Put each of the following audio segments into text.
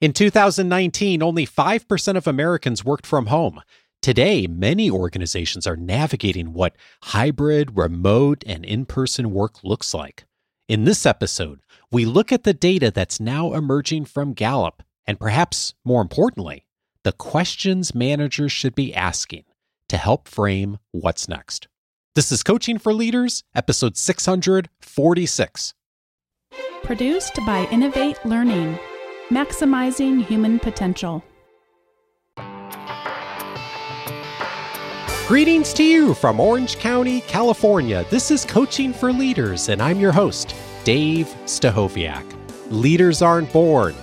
In 2019, only 5% of Americans worked from home. Today, many organizations are navigating what hybrid, remote, and in person work looks like. In this episode, we look at the data that's now emerging from Gallup, and perhaps more importantly, the questions managers should be asking to help frame what's next. This is Coaching for Leaders, episode 646. Produced by Innovative Learning, maximizing human potential. Greetings to you from Orange County, California. This is Coaching for Leaders, and I'm your host, Dave Stachowiak. Leaders aren't born,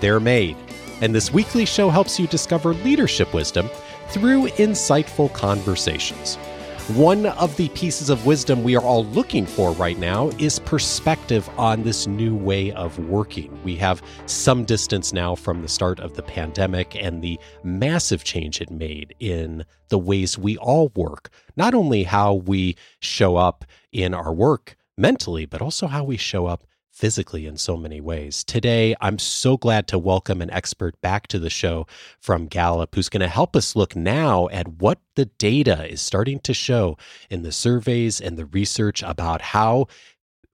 they're made. And this weekly show helps you discover leadership wisdom through insightful conversations. One of the pieces of wisdom we are all looking for right now is perspective on this new way of working. We have some distance now from the start of the pandemic and the massive change it made in the ways we all work, not only how we show up in our work mentally, but also how we show up physically in so many ways. Today, I'm so glad to welcome an expert back to the show from Gallup who's going to help us look now at what the data is starting to show in the surveys and the research about how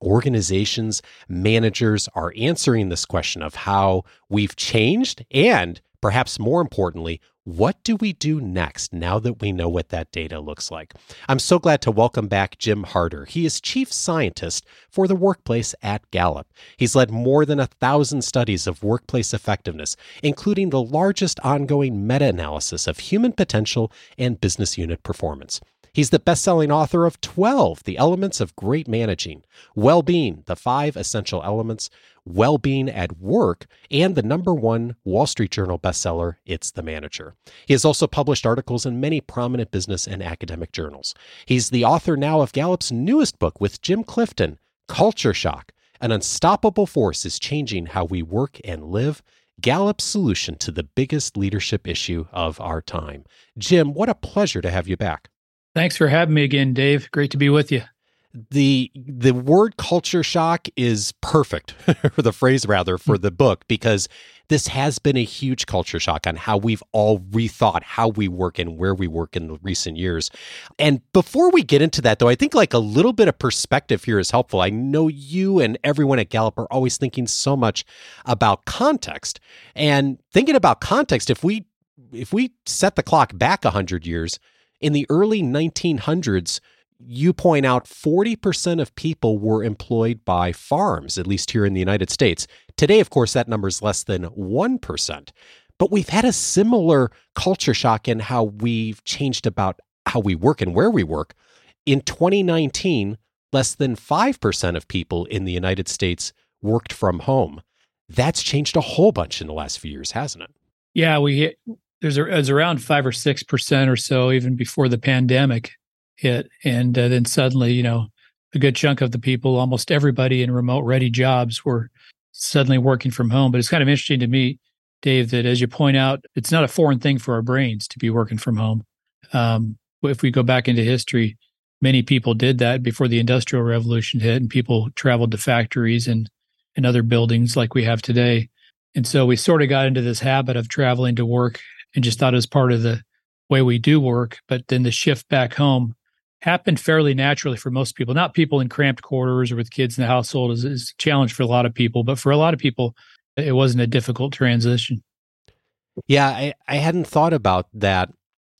organizations, managers are answering this question of how we've changed and perhaps more importantly, what do we do next now that we know what that data looks like? I'm so glad to welcome back Jim Harter. He is chief scientist for the workplace at Gallup. He's led more than a thousand studies of workplace effectiveness, including the largest ongoing meta analysis of human potential and business unit performance. He's the best selling author of 12 The Elements of Great Managing, Well Being, The Five Essential Elements, Well Being at Work, and the number one Wall Street Journal bestseller, It's the Manager. He has also published articles in many prominent business and academic journals. He's the author now of Gallup's newest book with Jim Clifton, Culture Shock. An unstoppable force is changing how we work and live. Gallup's solution to the biggest leadership issue of our time. Jim, what a pleasure to have you back. Thanks for having me again, Dave. Great to be with you. The the word culture shock is perfect, or the phrase rather, for hmm. the book because this has been a huge culture shock on how we've all rethought how we work and where we work in the recent years. And before we get into that, though, I think like a little bit of perspective here is helpful. I know you and everyone at Gallup are always thinking so much about context and thinking about context. If we if we set the clock back a hundred years, in the early 1900s, you point out 40% of people were employed by farms, at least here in the United States. Today, of course, that number is less than 1%. But we've had a similar culture shock in how we've changed about how we work and where we work. In 2019, less than 5% of people in the United States worked from home. That's changed a whole bunch in the last few years, hasn't it? Yeah, we there's a, it was around five or six percent or so even before the pandemic hit, and uh, then suddenly, you know, a good chunk of the people, almost everybody in remote ready jobs, were suddenly working from home. But it's kind of interesting to me, Dave, that as you point out, it's not a foreign thing for our brains to be working from home. Um, if we go back into history, many people did that before the industrial revolution hit, and people traveled to factories and and other buildings like we have today. And so we sort of got into this habit of traveling to work and just thought it was part of the way we do work. But then the shift back home happened fairly naturally for most people. Not people in cramped quarters or with kids in the household is, is a challenge for a lot of people, but for a lot of people, it wasn't a difficult transition. Yeah, I, I hadn't thought about that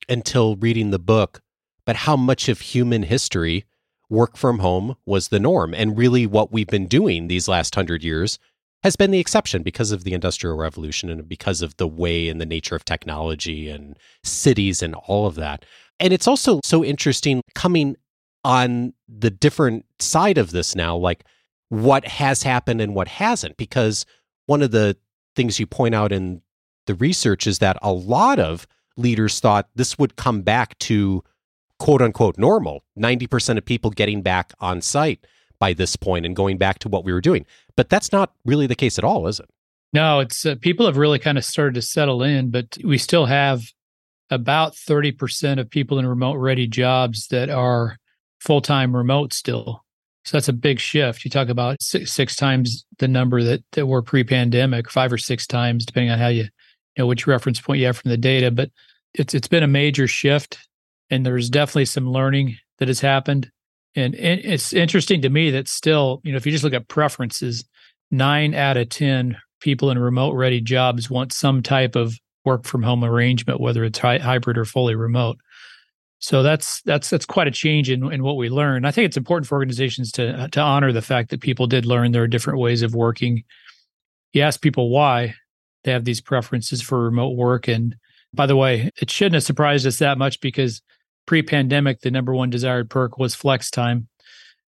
until reading the book, but how much of human history work from home was the norm and really what we've been doing these last hundred years has been the exception because of the industrial revolution and because of the way and the nature of technology and cities and all of that. And it's also so interesting coming on the different side of this now, like what has happened and what hasn't, because one of the things you point out in the research is that a lot of leaders thought this would come back to quote unquote normal 90% of people getting back on site by this point and going back to what we were doing. But that's not really the case at all, is it? No, it's uh, people have really kind of started to settle in, but we still have about 30% of people in remote ready jobs that are full time remote still. So that's a big shift. You talk about six, six times the number that, that were pre-pandemic, five or six times, depending on how you, you know, which reference point you have from the data. But it's it's been a major shift, and there's definitely some learning that has happened. And it's interesting to me that still, you know, if you just look at preferences, nine out of ten people in remote ready jobs want some type of work from home arrangement, whether it's hy- hybrid or fully remote. So that's that's that's quite a change in, in what we learned. I think it's important for organizations to to honor the fact that people did learn there are different ways of working. You ask people why they have these preferences for remote work, and by the way, it shouldn't have surprised us that much because pre-pandemic, the number one desired perk was flex time,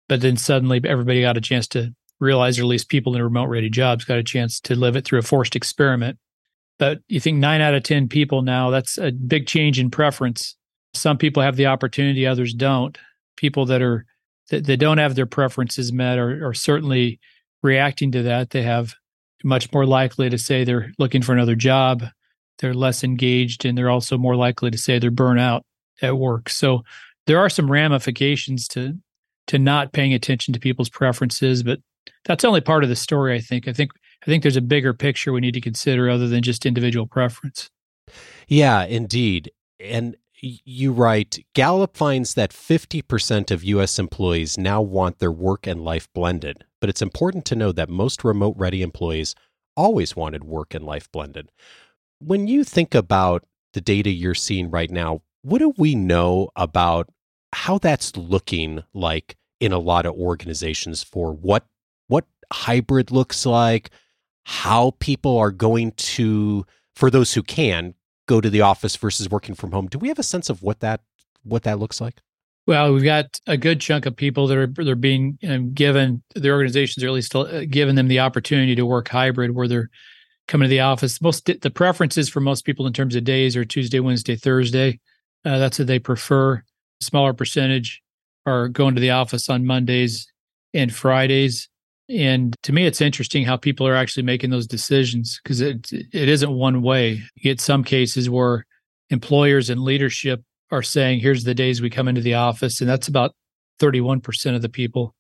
but then suddenly everybody got a chance to realize, or at least people in remote ready jobs got a chance to live it through a forced experiment. But you think nine out of ten people now that's a big change in preference some people have the opportunity, others don't. People that are that, that don't have their preferences met are, are certainly reacting to that. They have much more likely to say they're looking for another job. They're less engaged, and they're also more likely to say they're burnt out at work. So there are some ramifications to to not paying attention to people's preferences, but that's only part of the story. I think. I think. I think there's a bigger picture we need to consider other than just individual preference. Yeah, indeed. And you write Gallup finds that 50% of U.S. employees now want their work and life blended, but it's important to know that most remote ready employees always wanted work and life blended. When you think about the data you're seeing right now, what do we know about how that's looking like in a lot of organizations for what what hybrid looks like, how people are going to for those who can go to the office versus working from home. Do we have a sense of what that what that looks like? Well, we've got a good chunk of people that are they're being um, given their organizations are at least uh, giving them the opportunity to work hybrid, where they're coming to the office. Most the preferences for most people in terms of days are Tuesday, Wednesday, Thursday. Uh, that's what they prefer. Smaller percentage are going to the office on Mondays and Fridays. And to me, it's interesting how people are actually making those decisions because it it isn't one way. You get some cases where employers and leadership are saying, "Here's the days we come into the office," and that's about 31 percent of the people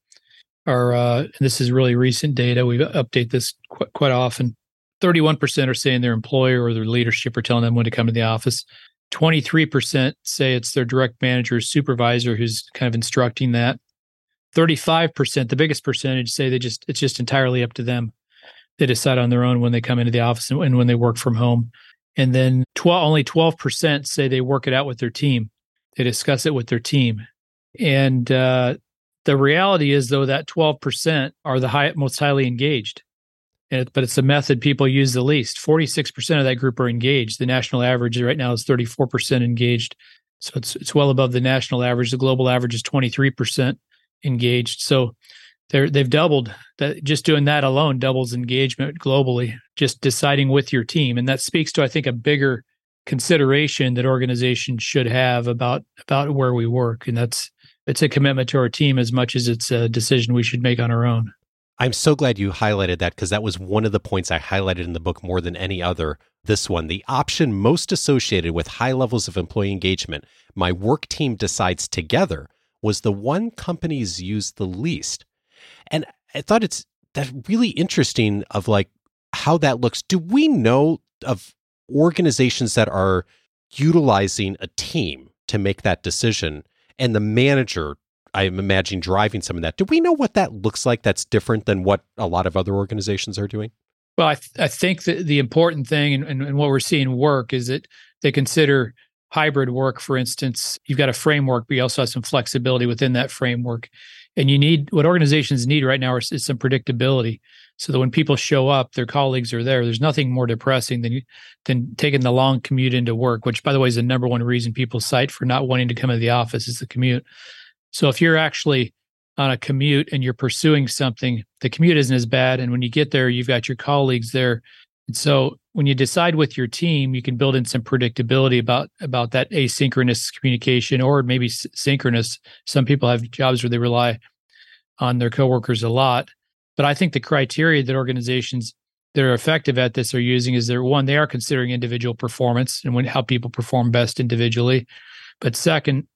are. Uh, this is really recent data. We update this quite, quite often. 31 percent are saying their employer or their leadership are telling them when to come to the office. 23% say it's their direct manager or supervisor who's kind of instructing that. 35%, the biggest percentage say they just it's just entirely up to them. They decide on their own when they come into the office and when they work from home. And then 12 only 12% say they work it out with their team. They discuss it with their team. And uh, the reality is though that 12% are the high, most highly engaged. It, but it's the method people use the least. 46% of that group are engaged. The national average right now is 34% engaged. So it's it's well above the national average. The global average is 23% engaged. So they're they've doubled that just doing that alone doubles engagement globally, just deciding with your team. And that speaks to I think a bigger consideration that organizations should have about about where we work. And that's it's a commitment to our team as much as it's a decision we should make on our own. I'm so glad you highlighted that because that was one of the points I highlighted in the book more than any other. This one, the option most associated with high levels of employee engagement, my work team decides together was the one companies used the least. And I thought it's that really interesting of like how that looks. Do we know of organizations that are utilizing a team to make that decision and the manager I'm imagining driving some of that. Do we know what that looks like that's different than what a lot of other organizations are doing? Well, I, th- I think that the important thing and, what we're seeing work is that they consider hybrid work, for instance, you've got a framework, but you also have some flexibility within that framework. And you need what organizations need right now is, is some predictability so that when people show up, their colleagues are there. There's nothing more depressing than than taking the long commute into work, which by the way is the number one reason people cite for not wanting to come into the office is the commute. So if you're actually on a commute and you're pursuing something, the commute isn't as bad. And when you get there, you've got your colleagues there. And so when you decide with your team, you can build in some predictability about about that asynchronous communication or maybe synchronous. Some people have jobs where they rely on their coworkers a lot, but I think the criteria that organizations that are effective at this are using is they're one they are considering individual performance and when how people perform best individually, but second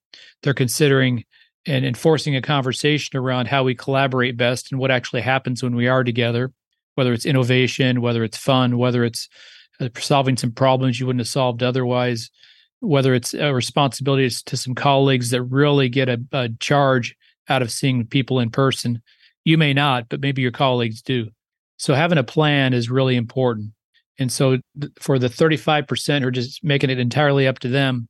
they're considering and enforcing a conversation around how we collaborate best and what actually happens when we are together, whether it's innovation, whether it's fun, whether it's uh, solving some problems you wouldn't have solved otherwise, whether it's a responsibility to some colleagues that really get a, a charge out of seeing people in person. You may not, but maybe your colleagues do. So having a plan is really important. And so th- for the 35% who are just making it entirely up to them,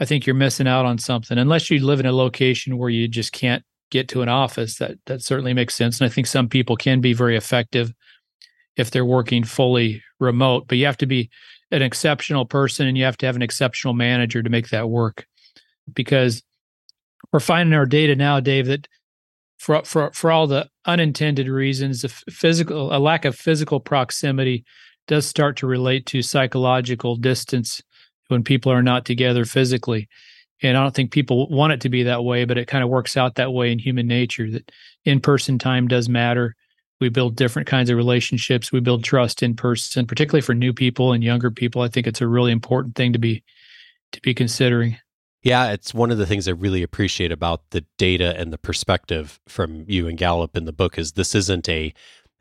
I think you're missing out on something. Unless you live in a location where you just can't get to an office, that that certainly makes sense. And I think some people can be very effective if they're working fully remote, but you have to be an exceptional person and you have to have an exceptional manager to make that work. Because we're finding our data now, Dave, that for for for all the unintended reasons, a physical a lack of physical proximity does start to relate to psychological distance when people are not together physically. And I don't think people want it to be that way, but it kind of works out that way in human nature that in person time does matter. We build different kinds of relationships. We build trust in person, particularly for new people and younger people. I think it's a really important thing to be to be considering. Yeah, it's one of the things I really appreciate about the data and the perspective from you and Gallup in the book is this isn't a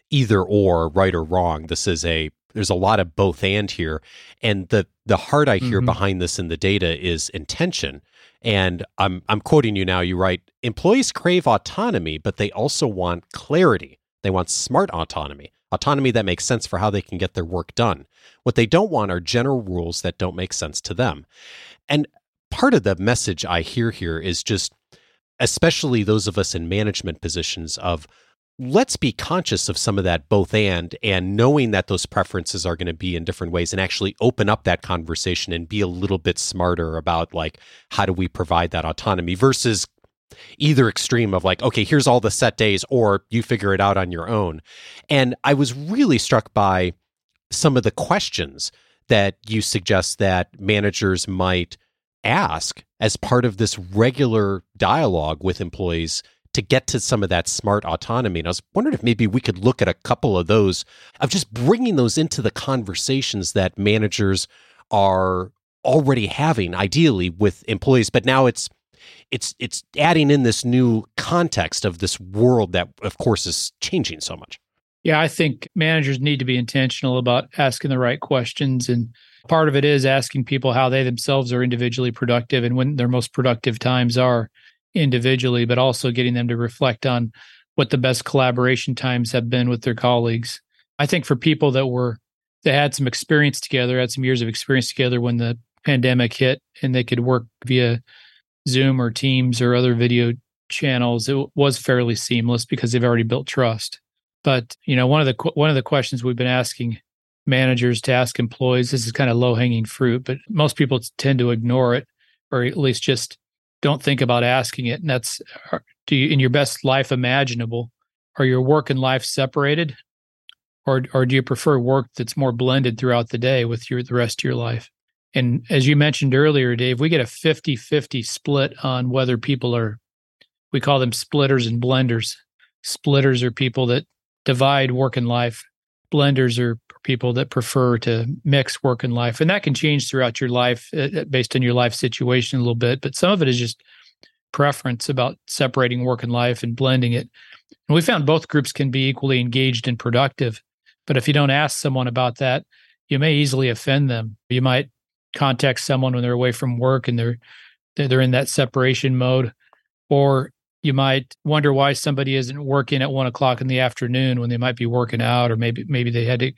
either or right or wrong. This is a there's a lot of both and here. And the the heart I hear mm-hmm. behind this in the data is intention. And I'm I'm quoting you now. You write, employees crave autonomy, but they also want clarity. They want smart autonomy, autonomy that makes sense for how they can get their work done. What they don't want are general rules that don't make sense to them. And part of the message I hear here is just, especially those of us in management positions, of let's be conscious of some of that both and and knowing that those preferences are going to be in different ways and actually open up that conversation and be a little bit smarter about like how do we provide that autonomy versus either extreme of like okay here's all the set days or you figure it out on your own. And i was really struck by some of the questions that you suggest that managers might ask as part of this regular dialogue with employees to get to some of that smart autonomy. And I was wondering if maybe we could look at a couple of those of just bringing those into the conversations that managers are already having ideally with employees. But now it's it's it's adding in this new context of this world that of course is changing so much. Yeah i think managers need to be intentional about asking the right questions. And part of it is asking people how they themselves are individually productive and when their most productive times are individually, but also getting them to reflect on what the best collaboration times have been with their colleagues. I think for people that were that had some experience together, had some years of experience together when the pandemic hit and they could work via Zoom or Teams or other video channels, it was fairly seamless because they've already built trust. But, you know, one of the one of the questions we've been asking managers to ask employees, this is kind of low-hanging fruit, but most people tend to ignore it or at least just don't think about asking it. And that's do you in your best life imaginable, are your work and life separated? Or or do you prefer work that's more blended throughout the day with your the rest of your life? And as you mentioned earlier, Dave, we get a 50-50 split on whether people are we call them splitters and blenders. Splitters are people that divide work and life. Blenders are people that prefer to mix work and life. And that can change throughout your life uh, uh, based on your life situation a little bit but some of it is just preference about separating work and life and blending it. And we found both groups can be equally engaged and productive but if you don't ask someone about that you may easily offend them. You might contact someone when they're away from work and they're they're in that separation mode or you might wonder why somebody isn't working at one o'clock in the afternoon when they might be working out or maybe maybe they had to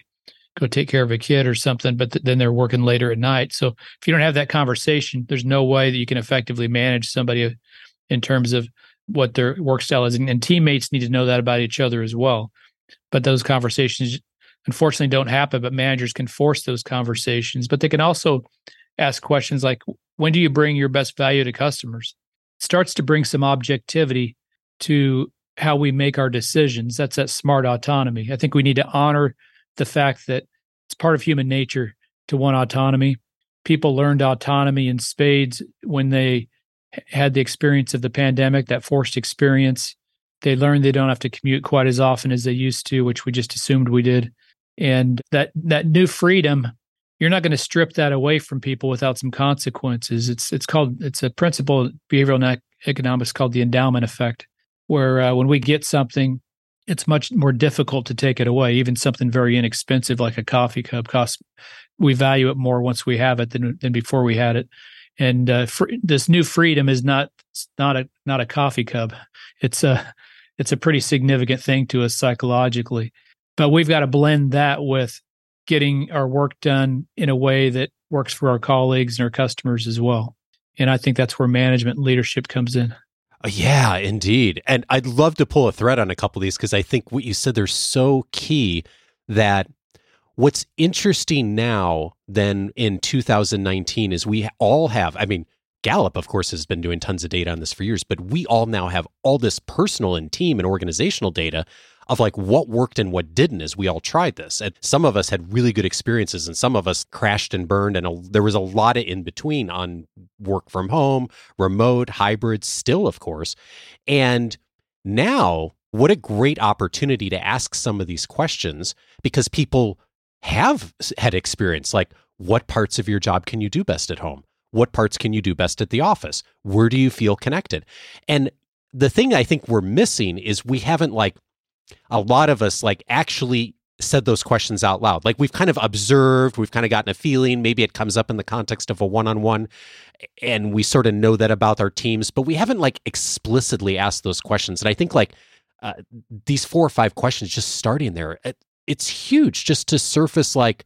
go take care of a kid or something, but th- then they're working later at night. So if you don't have that conversation, there's no way that you can effectively manage somebody uh, in terms of what their work style is. And, and teammates need to know that about each other as well. But those conversations unfortunately don't happen, but managers can force those conversations. But they can also ask questions like, when do you bring your best value to customers? Starts to bring some objectivity to how we make our decisions. That's that smart autonomy. I think we need to honor the fact that it's part of human nature to want autonomy. People learned autonomy in spades when they had the experience of the pandemic, that forced experience. They learned they don't have to commute quite as often as they used to, which we just assumed we did. And that that new freedom, you're not going to strip that away from people without some consequences. It's it's called it's a principle behavioral economics called the endowment effect, where uh, when we get something, it's much more difficult to take it away. Even something very inexpensive like a coffee cup costs, we value it more once we have it than than before we had it. And uh, fr- this new freedom is not not a not a coffee cup. It's a it's a pretty significant thing to us psychologically. But we've got to blend that with getting our work done in a way that works for our colleagues and our customers as well. And I think that's where management leadership comes in. Uh, yeah, indeed. And I'd love to pull a thread on a couple of these because I think what you said they're so key that what's interesting now than in 2019 is we all have, I mean, Gallup, of course, has been doing tons of data on this for years, but we all now have all this personal and team and organizational data of like what worked and what didn't as we all tried this. And some of us had really good experiences and some of us crashed and burned. And a, there was a lot of in between on work from home, remote, hybrid, still, of course. And now, what a great opportunity to ask some of these questions because people have had experience like what parts of your job can you do best at home? What parts can you do best at the office? Where do you feel connected? And the thing I think we're missing is we haven't like a lot of us like actually said those questions out loud. Like we've kind of observed, we've kind of gotten a feeling. Maybe it comes up in the context of a one on one, and we sort of know that about our teams, but we haven't like explicitly asked those questions. And I think like uh, these four or five questions just starting there, it, it's huge just to surface like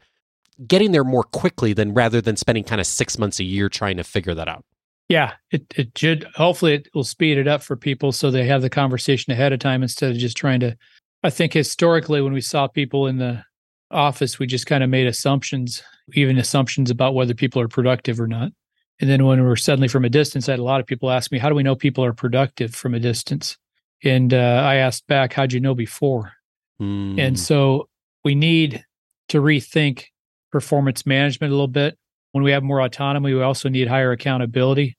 getting there more quickly than rather than spending kind of six months a year trying to figure that out. Yeah, it it should hopefully it will speed it up for people so they have the conversation ahead of time instead of just trying to I think historically when we saw people in the office we just kind of made assumptions, even assumptions about whether people are productive or not. And then when we are suddenly from a distance, I had a lot of people ask me, "How do we know people are productive from a distance?" And uh, I asked back, "How'd you know before?" Mm. And hmm. so we need to rethink performance management a little bit. When we have more autonomy, we also need higher accountability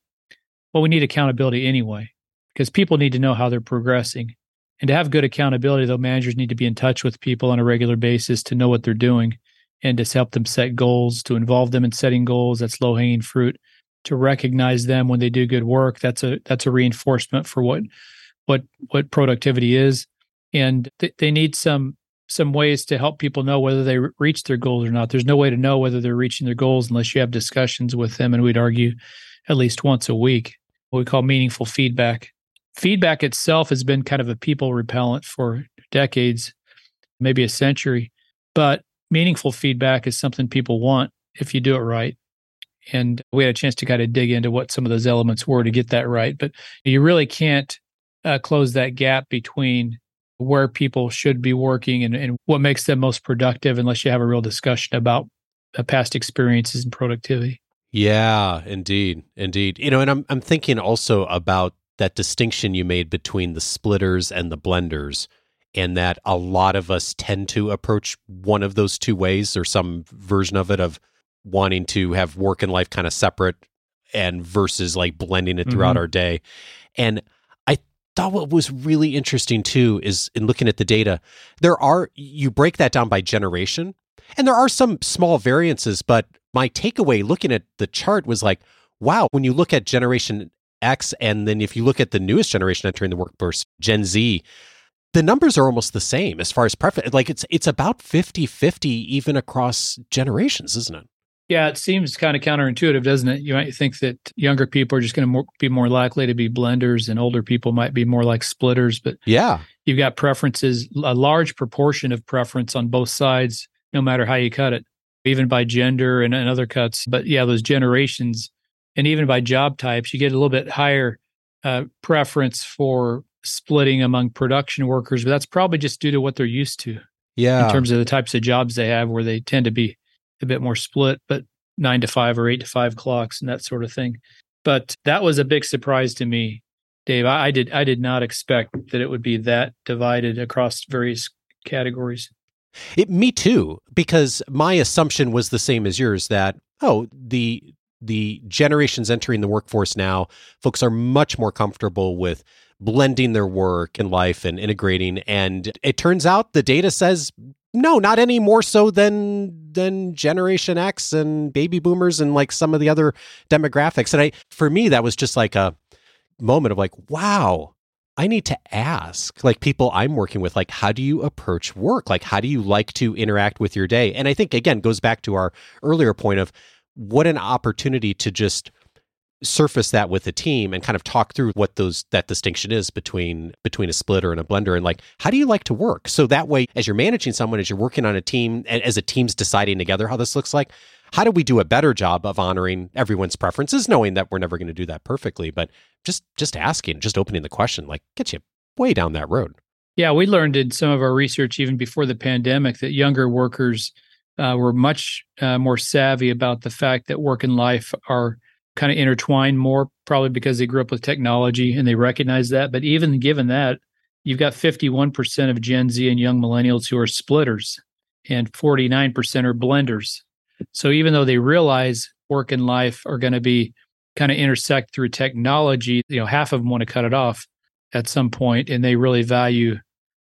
well, we need accountability anyway, because people need to know how they're progressing. And to have good accountability, though, managers need to be in touch with people on a regular basis to know what they're doing and to help them set goals, to involve them in setting goals. That's low hanging fruit. To recognize them when they do good work. That's a that's a reinforcement for what what what productivity is. And th- they need some some ways to help people know whether they re- reach their goals or not. There's no way to know whether they're reaching their goals unless you have discussions with them. And we'd argue at least once a week what we call meaningful feedback. Feedback itself has been kind of a people repellent for decades, maybe a century, but meaningful feedback is something people want if you do it right. And we had a chance to kind of dig into what some of those elements were to get that right. But you really can't uh, close that gap between where people should be working and, and what makes them most productive unless you have a real discussion about uh, past experiences and productivity. Yeah, indeed. Indeed. You know, and I'm I'm thinking also about that distinction you made between the splitters and the blenders and that a lot of us tend to approach one of those two ways or some version of it of wanting to have work and life kind of separate and versus like blending it throughout mm-hmm. our day. And I thought what was really interesting too is in looking at the data, there are you break that down by generation and there are some small variances, but my takeaway looking at the chart was like, wow, when you look at Generation X and then if you look at the newest generation entering the workforce, Gen Z, the numbers are almost the same as far as preference. Like it's it's about 50-50 even across generations, isn't it? Yeah, it seems kind of counterintuitive, doesn't it? You might think that younger people are just going to be more likely to be blenders and older people might be more like splitters, but yeah. You've got preferences, a large proportion of preference on both sides no matter how you cut it even by gender and, and other cuts. But yeah, those generations and even by job types, you get a little bit higher uh, preference for splitting among production workers, but that's probably just due to what they're used to. Yeah. In terms of the types of jobs they have, where they tend to be a bit more split, but nine to five or eight to five clocks and that sort of thing. But that was a big surprise to me, Dave. I, I did I did not expect that it would be that divided across various categories. It, me too, because my assumption was the same as yours that oh the the generations entering the workforce now, folks are much more comfortable with blending their work and life and integrating. And it turns out the data says no, not any more so than than Generation X and baby boomers and like some of the other demographics. And I for me that was just like a moment of like, wow, I need to ask like people I'm working with, like, how do you approach work? Like, how do you like to interact with your day? And I think, again, goes back to our earlier point of what an opportunity to just surface that with the team and kind of talk through what those that distinction is between between a splitter and a blender and like how do you like to work so that way as you're managing someone as you're working on a team as a team's deciding together how this looks like how do we do a better job of honoring everyone's preferences knowing that we're never going to do that perfectly but just just asking just opening the question like gets you way down that road yeah we learned in some of our research even before the pandemic that younger workers uh, were much uh, more savvy about the fact that work and life are kind of intertwined more, probably because they grew up with technology and they recognize that. But even given that, you've got 51% of Gen Z and young millennials who are splitters, and 49% are blenders. So even though they realize work and life are going to be kind of intersect through technology, you know, half of them want to cut it off at some point, and they really value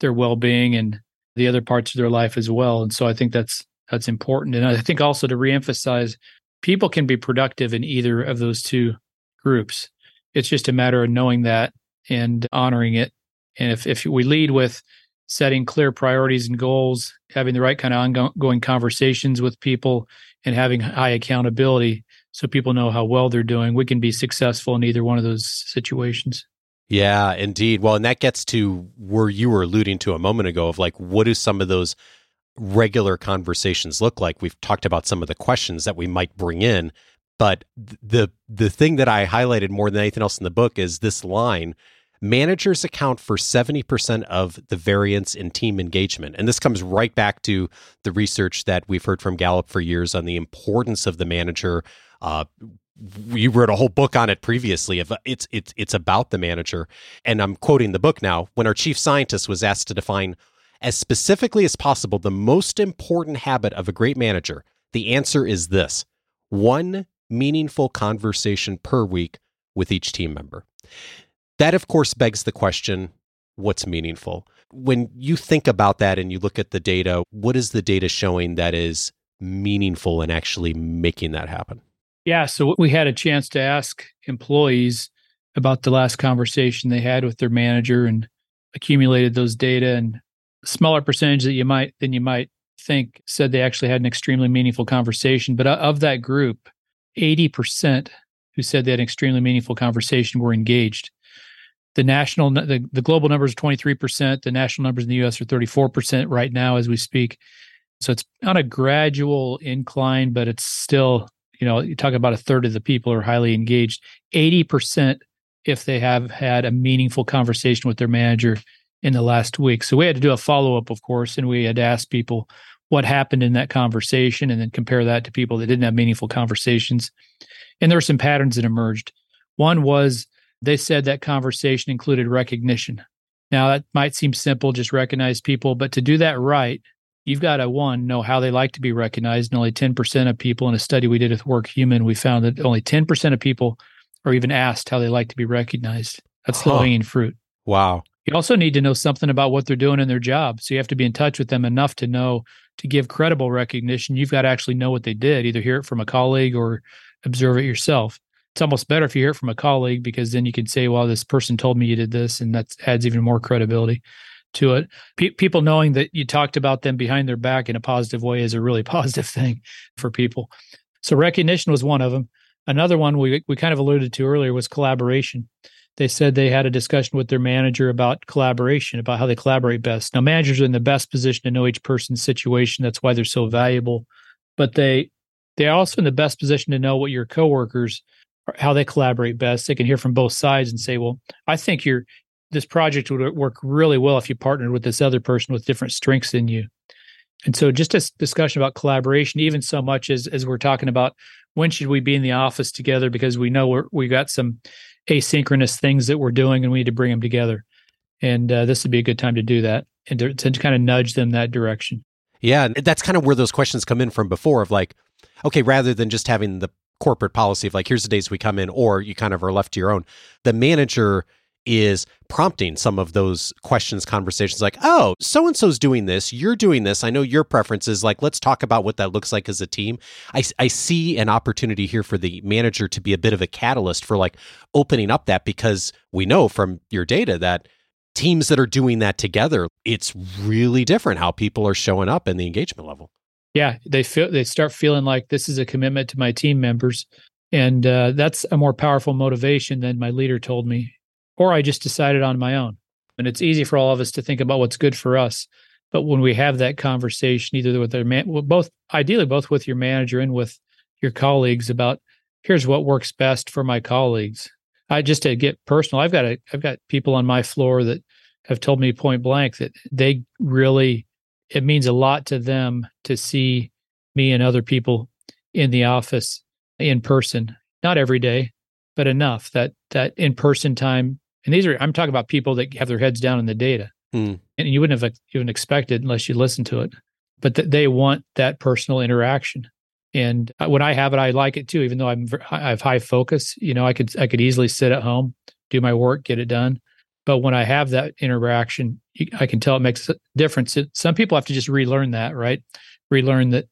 their well-being and the other parts of their life as well. And so I think that's that's important. And I think also to reemphasize people can be productive in either of those two groups. It's just a matter of knowing that and honoring it. And if, if we lead with setting clear priorities and goals, having the right kind of ongoing conversations with people, and having high accountability so people know how well they're doing, we can be successful in either one of those situations. Yeah, indeed. Well, and that gets to where you were alluding to a moment ago of like, what do some of those regular conversations look like. We've talked about some of the questions that we might bring in, but the the thing that I highlighted more than anything else in the book is this line managers account for 70% of the variance in team engagement. And this comes right back to the research that we've heard from Gallup for years on the importance of the manager. Uh, you wrote a whole book on it previously of it's it's it's about the manager and I'm quoting the book now when our chief scientist was asked to define as specifically as possible the most important habit of a great manager, the answer is this one meaningful conversation per week with each team member. That, of course, begs the question what's meaningful? When you think about that and you look at the data, what is the data showing that is meaningful in actually making that happen? Yeah, so we had a chance to ask employees about the last conversation they had with their manager and accumulated those data and smaller percentage that you might than you might think said they actually had an extremely meaningful conversation. But uh, of that group, 80% who said they had an extremely meaningful conversation were engaged. The national, the, the global numbers are 23%. The national numbers in the US are 34% right now as we speak. So it's on a gradual incline, but it's still, you know, you talk about a third of the people are highly engaged. 80% if they have had a meaningful conversation with their manager in the last week. So we had to do a follow up, of course, and we had to ask people what happened in that conversation and then compare that to people that didn't have meaningful conversations. And there were some patterns that emerged. One was they said that conversation included recognition. Now, that might seem simple, just recognize people, but to do that right, you've got to one know how they like to be recognized and only 10% of people in a study we did with Workhuman, we found that only 10% of people are even asked how they like to be recognized that's huh. low hanging fruit wow you also need to know something about what they're doing in their job. So you have to be in touch with them enough to know to give credible recognition. You've got to actually know what they did, either hear it from a colleague or observe it yourself. It's almost better if you hear it from a colleague because then you can say, well, this person told me you did this. And that adds even more credibility to it. P- people knowing that you talked about them behind their back in a positive way is a really positive thing for people. So recognition was one of them. Another one we, we kind of alluded to earlier was collaboration they said they had a discussion with their manager about collaboration, about how they collaborate best. Now, managers are in the best position to know each person's situation. That's why they're so valuable. But they they're also in the best position to know what your coworkers how they collaborate best. They can hear from both sides and say, "Well, I think your this project would work really well if you partnered with this other person with different strengths than you." And so, just a discussion about collaboration, even so much as as we're talking about when should we be in the office together because we know we're, we got some asynchronous things that we're doing and we need to bring them together. And uh, this would be a good time to do that and to, to kind of nudge them that direction. Yeah. That's kind of where those questions come in from before of like, okay, rather than just having the corporate policy of like, here's the days we come in, or you kind of are left to your own, the manager is prompting some of those questions, conversations like, oh, so and so's doing this, you're doing this. I know your preferences. Like, let's talk about what that looks like as a team. I, I see an opportunity here for the manager to be a bit of a catalyst for like opening up that because we know from your data that teams that are doing that together, it's really different how people are showing up in the engagement level. Yeah, they feel they start feeling like this is a commitment to my team members, and uh, that's a more powerful motivation than my leader told me, or I just decided on my own. And it's easy for all of us to think about what's good for us, but when we have that conversation, either with their man, both ideally both with your manager and with your colleagues about here's what works best for my colleagues. I just to get personal, I've got a, I've got people on my floor that have told me point blank that they really it means a lot to them to see me and other people in the office in person. Not every day but enough that that in person time and these are i'm talking about people that have their heads down in the data. Mm. and you wouldn't have even expected unless you listen to it but th- they want that personal interaction. And uh, when i have it i like it too even though i'm i have high focus. You know i could i could easily sit at home do my work get it done but when I have that interaction, I can tell it makes a difference. Some people have to just relearn that, right? Relearn that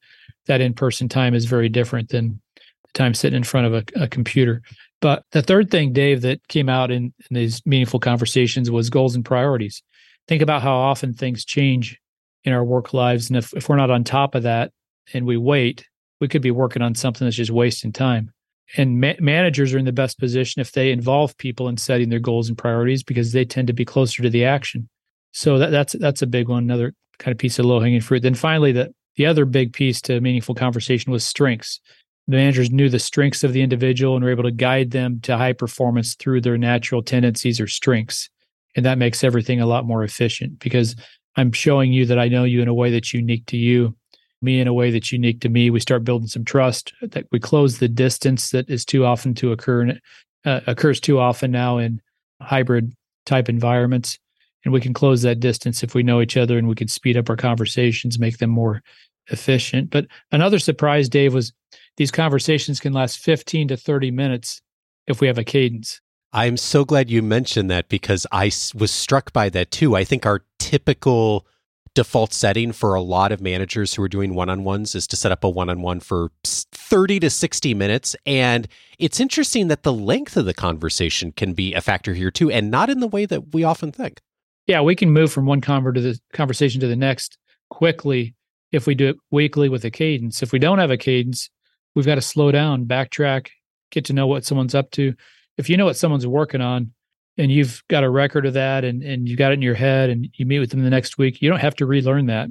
that in-person time is very different than the time sitting in front of a, a computer. But the third thing, Dave, that came out in, in these meaningful conversations was goals and priorities. Think about how often things change in our work lives. And if, if we're not on top of that and we wait, we could be working on something that's just wasting time and ma- managers are in the best position if they involve people in setting their goals and priorities because they tend to be closer to the action. So that, that's that's a big one. Another kind of piece of low hanging fruit. Then finally, the the other big piece to meaningful conversation was strengths. The managers knew the strengths of the individual and were able to guide them to high performance through their natural tendencies or strengths, and that makes everything a lot more efficient because I'm showing you that I know you in a way that's unique to you me in a way that's unique to me. We start building some trust. That we close the distance that is too often to occur uh, occurs too often now in hybrid type environments, and we can close that distance if we know each other and we can speed up our conversations, make them more efficient. But another surprise, Dave, was these conversations can last 15 to 30 minutes if we have a cadence. I'm so glad you mentioned that because I was struck by that too. I think our typical default setting for a lot of managers who are doing one-on-ones is to set up a one-on-one for 30 to 60 minutes. And it's interesting that the length of the conversation can be a factor here too and not in the way that we often think. Yeah we can move from one conver to the conversation to the next quickly if we do it weekly with a cadence. If we don't have a cadence we've got to slow down backtrack get to know what someone's up to. If you know what someone's working on and you've got a record of that and, and you got it in your head and you meet with them the next week, you don't have to relearn that.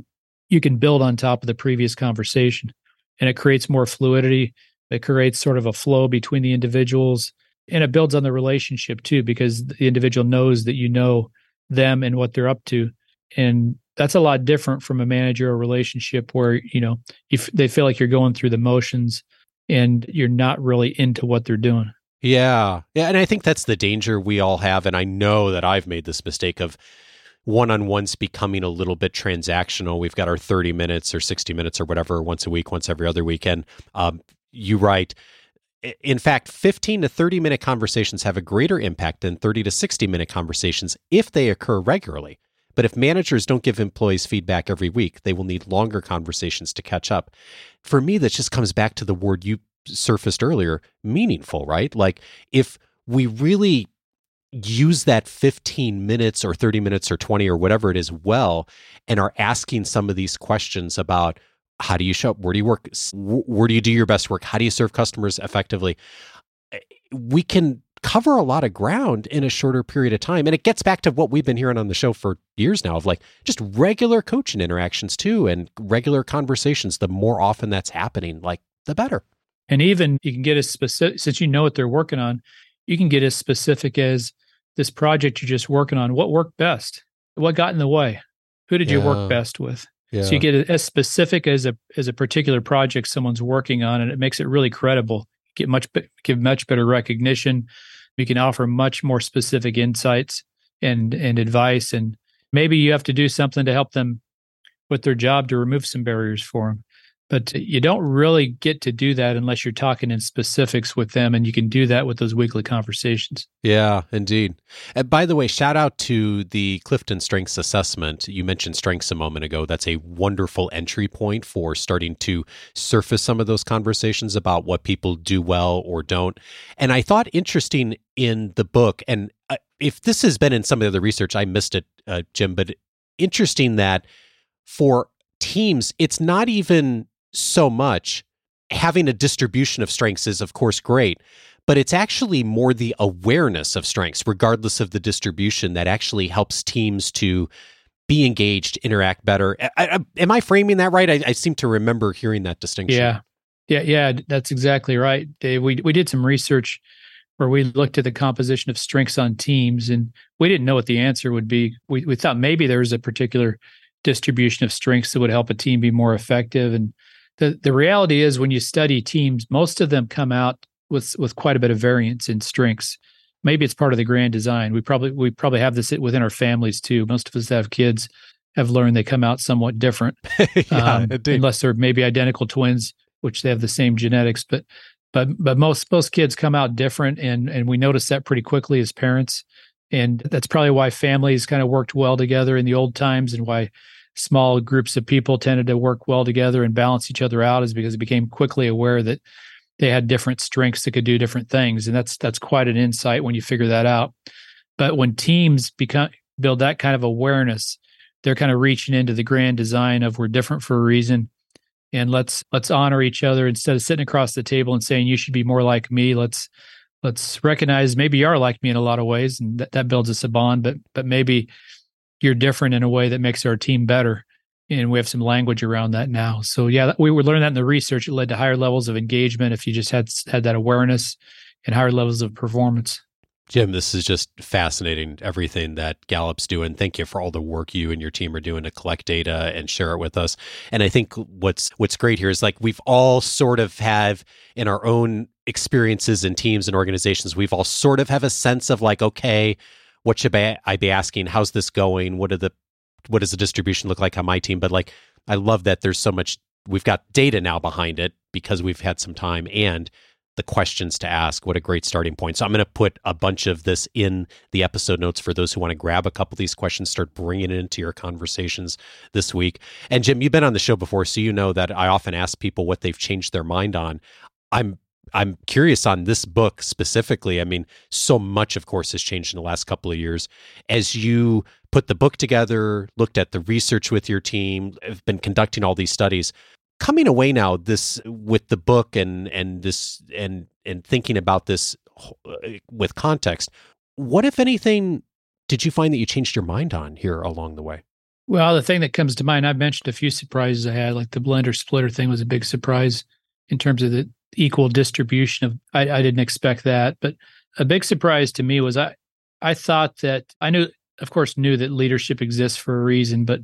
You can build on top of the previous conversation and it creates more fluidity. It creates sort of a flow between the individuals and it builds on the relationship too, because the individual knows that you know them and what they're up to. And that's a lot different from a manager or relationship where, you know, if they feel like you're going through the motions and you're not really into what they're doing. Yeah. Yeah. And I think that's the danger we all have. And I know that I've made this mistake of one on ones becoming a little bit transactional. We've got our 30 minutes or 60 minutes or whatever once a week, once every other weekend. Um, you write, in fact, 15 to 30 minute conversations have a greater impact than 30 to 60 minute conversations if they occur regularly. But if managers don't give employees feedback every week, they will need longer conversations to catch up. For me, that just comes back to the word you surfaced earlier meaningful, right? Like if we really use that 15 minutes or 30 minutes or 20 or whatever it is well and are asking some of these questions about how do you show up? Where do you work? Where do you do your best work? How do you serve customers effectively? Eh, we can cover a lot of ground in a shorter period of time and it gets back to what we've been hearing on the show for years now of like just regular coaching interactions too and regular conversations. The more often that's happening like the better and even you can get as specific, since you know what they're working on, you can get as specific as this project you're just working on. What worked best? What got in the way? Who did yeah. you work best with? Yeah. So you get as specific as a as a particular project someone's working on, and it makes it really credible. Get much give much better recognition. You can offer much more specific insights and and advice, and maybe you have to do something to help them with their job to remove some barriers for them but you don't really get to do that unless you're talking in specifics with them and you can do that with those weekly conversations. Yeah indeed. And by the way shout out to the CliftonStrengths assessment. You mentioned strengths a moment ago. That's a wonderful entry point for starting to surface some of those conversations about what people do well or don't. And i thought interesting in the book and uh, if this has been in some of the research i missed it uh, jim but interesting that for teams it's not even so much. Having a distribution of strengths is, of course, great, but it's actually more the awareness of strengths, regardless of the distribution, that actually helps teams to be engaged, interact better. I, I, am I framing that right? I, I, seem to remember hearing that distinction. Yeah, yeah, yeah. That's exactly right, Dave. We we did some research where we looked at the composition of strengths on teams, and we didn't know what the answer would be. We we thought maybe there was a particular distribution of strengths that would help a team be more effective, and the the reality is when you study teams, most of them come out with with quite a bit of variance in strengths. Maybe it's part of the grand design. We probably we probably have this within our families too. Most of us have kids have learned they come out somewhat different, yeah, um, unless they're maybe identical twins, which they have the same genetics. But but but most most kids come out different, and and we notice that pretty quickly as parents. And that's probably why families kind of worked well together in the old times, and why small groups of people tended to work well together and balance each other out is because it became quickly aware that they had different strengths that could do different things. And that's that's quite an insight when you figure that out. But when teams become build that kind of awareness they're kind of reaching into the grand design of we're different for a reason. And let's let's honor each other instead of sitting across the table and saying you should be more like me. Let's let's recognize maybe you are like me in a lot of ways and that, that builds us a bond but but maybe you're different in a way that makes our team better and we have some language around that now so yeah we were learning that in the research it led to higher levels of engagement if you just had had that awareness and higher levels of performance Jim, this is just fascinating, everything that Gallup's doing. Thank you for all the work you and your team are doing to collect data and share it with us. And I think what's what's great here is like we've all sort of have in our own experiences and teams and organizations, we've all sort of have a sense of like, okay, what should I be asking? How's this going? What are the what does the distribution look like on my team? But like, I love that there's so much. We've got data now behind it because we've had some time and the questions to ask. What a great starting point. So I'm going to put a bunch of this in the episode notes for those who want to grab a couple of these questions, start bringing it into your conversations this week. And Jim, you've been on the show before, so you know that I often ask people what they've changed their mind on. I'm I'm curious on this book specifically. I mean, so much, of course, has changed in the last couple of years. As you put the book together, looked at the research with your team, have been conducting all these studies. Coming away now, this with the book and and this and and thinking about this uh, with context, what if anything did you find that you changed your mind on here along the way? Well, the thing that comes to mind, I've mentioned a few surprises I had, like the blender splitter thing was a big surprise in terms of the equal distribution of I, I didn't expect that but a big surprise to me was i i thought that i knew of course knew that leadership exists for a reason but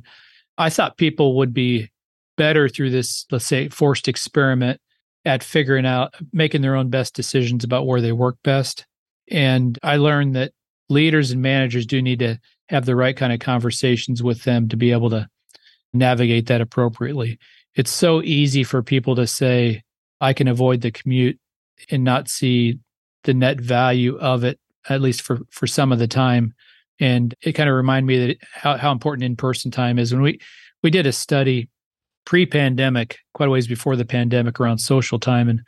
i thought people would be better through this let's say forced experiment at figuring out making their own best decisions about where they work best. And i learned that leaders and managers do need to have the right kind of conversations with them to be able to navigate that appropriately. It's so easy for people to say I can avoid the commute and not see the net value of it, at least for, for some of the time. And it kind of reminded me that how, how important in-person time is. When we, we did a study pre-pandemic, quite a ways before the pandemic around social time. And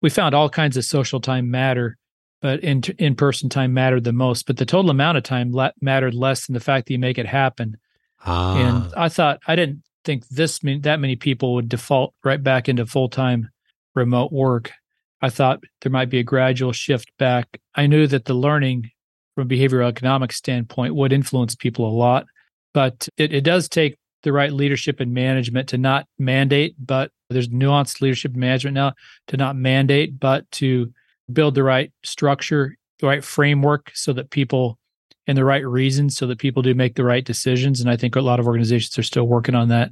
we found all kinds of social time matter, but in, in-person time mattered the most. But the total amount of time la- mattered less than the fact that you make it happen. Ah. And I thought, I didn't think this that many people would default right back into full-time remote work, I thought there might be a gradual shift back. I knew that the learning from a behavioral economics standpoint would influence people a lot, but it, it does take the right leadership and management to not mandate, but there's nuanced leadership management now to not mandate, but to build the right structure, the right framework so that people and the right reasons so that people do make the right decisions. And I think a lot of organizations are still working on that.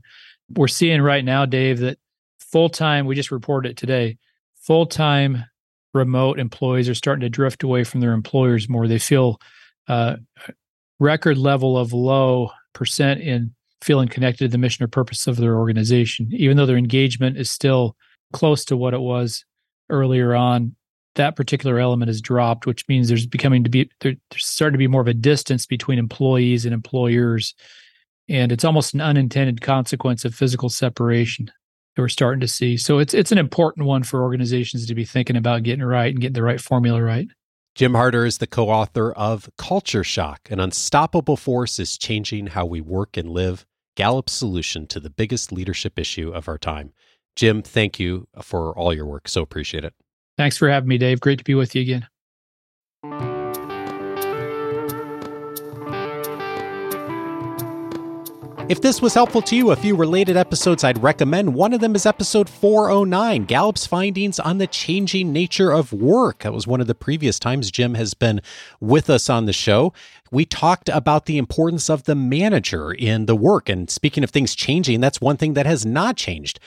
We're seeing right now, Dave, that full time, we just reported it today, full time remote employees are starting to drift away from their employers more. They feel uh, record level of low percent in feeling connected to the mission or purpose of their organization. Even though their engagement is still close to what it was earlier on, that particular element has dropped, which means there's becoming to be there, there's starting to be more of a distance between employees and employers. And it's almost an unintended consequence of physical separation that we're starting to see. So it's it's an important one for organizations to be thinking about getting it right and getting the right formula right. Jim Harter is the co author of Culture Shock An Unstoppable Force is Changing How We Work and Live Gallup's Solution to the Biggest Leadership Issue of Our Time. Jim, thank you for all your work. So appreciate it. Thanks for having me, Dave. Great to be with you again. If this was helpful to you, a few related episodes I'd recommend. One of them is episode 409 Gallup's findings on the changing nature of work. That was one of the previous times Jim has been with us on the show. We talked about the importance of the manager in the work. And speaking of things changing, that's one thing that has not changed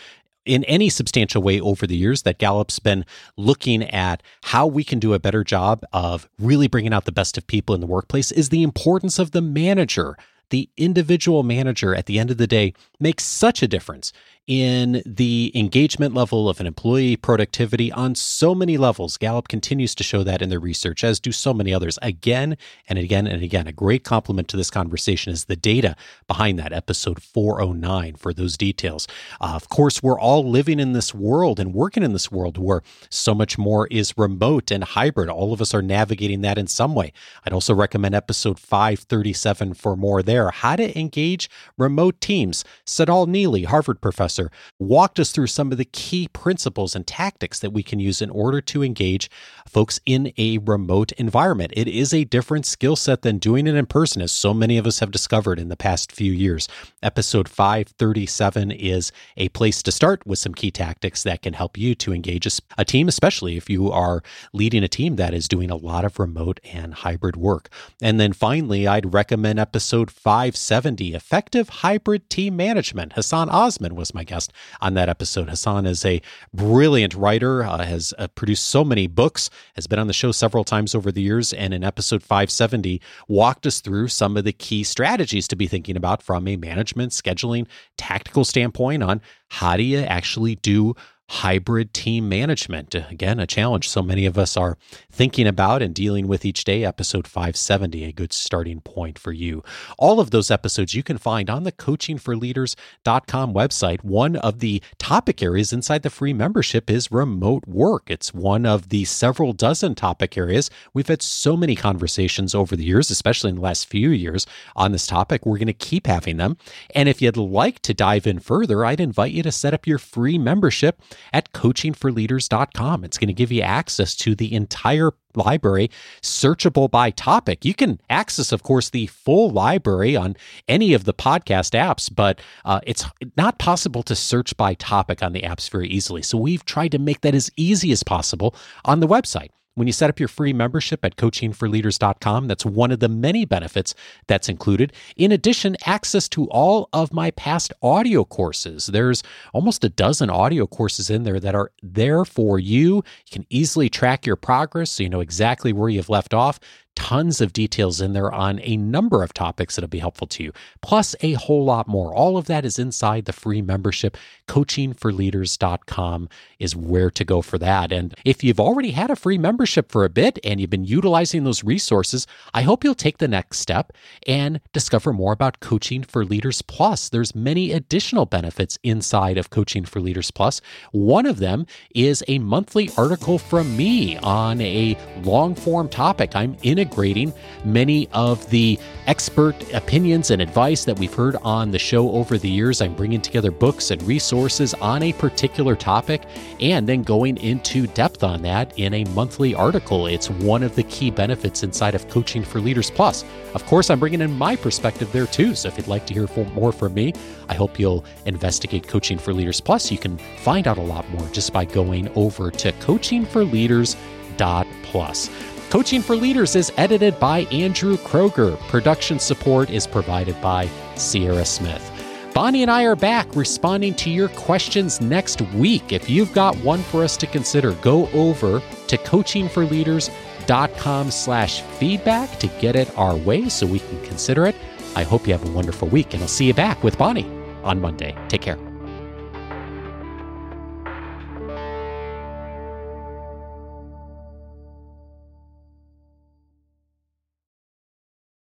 in any substantial way over the years that Gallup's been looking at how we can do a better job of really bringing out the best of people in the workplace is the importance of the manager the individual manager at the end of the day makes such a difference in the engagement level of an employee productivity on so many levels. Gallup continues to show that in their research, as do so many others, again and again and again. A great compliment to this conversation is the data behind that, episode 409, for those details. Uh, of course, we're all living in this world and working in this world where so much more is remote and hybrid. All of us are navigating that in some way. I'd also recommend episode 537 for more there. How to engage remote teams. Tsedal Neeley, Harvard professor walked us through some of the key principles and tactics that we can use in order to engage folks in a remote environment. It is a different skill set than doing it in person, as so many of us have discovered in the past few years. Episode 537 is a place to start with some key tactics that can help you to engage a team, especially if you are leading a team that is doing a lot of remote and hybrid work. And then finally, I'd recommend episode 570 Effective Hybrid Team Management. Hassan Osman was my guest on that episode. Hassan is a brilliant writer, uh, has uh, produced so many books, has been on the show several times over the years, and in episode 570, walked us through some of the key strategies to be thinking about from a management, scheduling, tactical standpoint on how do you actually do hybrid team management. Again, a challenge so many of us are thinking about and dealing with each day. Episode 570, a good starting point for you. All of those episodes you can find on the coachingforleaders.com website. One of the topic areas inside the free membership is remote work. It's one of the several dozen topic areas. We've had so many conversations over the years, especially in the last few years, on this topic. We're going to keep having them. And if you'd like to dive in further, I'd invite you to set up your free membership at coachingforleaders.com. It's going to give you access to the entire library searchable by topic. You can access, of course, the full library on any of the podcast apps, but uh, it's not possible to search by topic on the apps very easily. So we've tried to make that as easy as possible on the website. When you set up your free membership at coachingforleaders.com, that's one of the many benefits that's included. In addition, access to all of my past audio courses. There's almost a dozen audio courses in there that are there for you. You can easily track your progress so you know exactly where you've left off tons of details in there on a number of topics that'll be helpful to you, plus a whole lot more. All of that is inside the free membership. Coachingforleaders.com is where to go for that. And if you've already had a free membership for a bit and you've been utilizing those resources, I hope you'll take the next step and discover more about Coaching for Leaders Plus. There's many additional benefits inside of Coaching for Leaders Plus. One of them is a monthly article from me on a long form topic. I'm in integrating many of the expert opinions and advice that we've heard on the show over the years. I'm bringing together books and resources on a particular topic and then going into depth on that in a monthly article. It's one of the key benefits inside of Coaching for Leaders Plus. Of course, I'm bringing in my perspective there too. So if you'd like to hear more from me, I hope you'll investigate Coaching for Leaders Plus. You can find out a lot more just by going over to coachingforleaders.plus. Coaching for Leaders is edited by Andrew Kroeger. Production support is provided by Sierra Smith. Bonnie and I are back responding to your questions next week. If you've got one for us to consider, go over to coachingforleaders.com slash feedback to get it our way so we can consider it. I hope you have a wonderful week, and I'll see you back with Bonnie on Monday. Take care.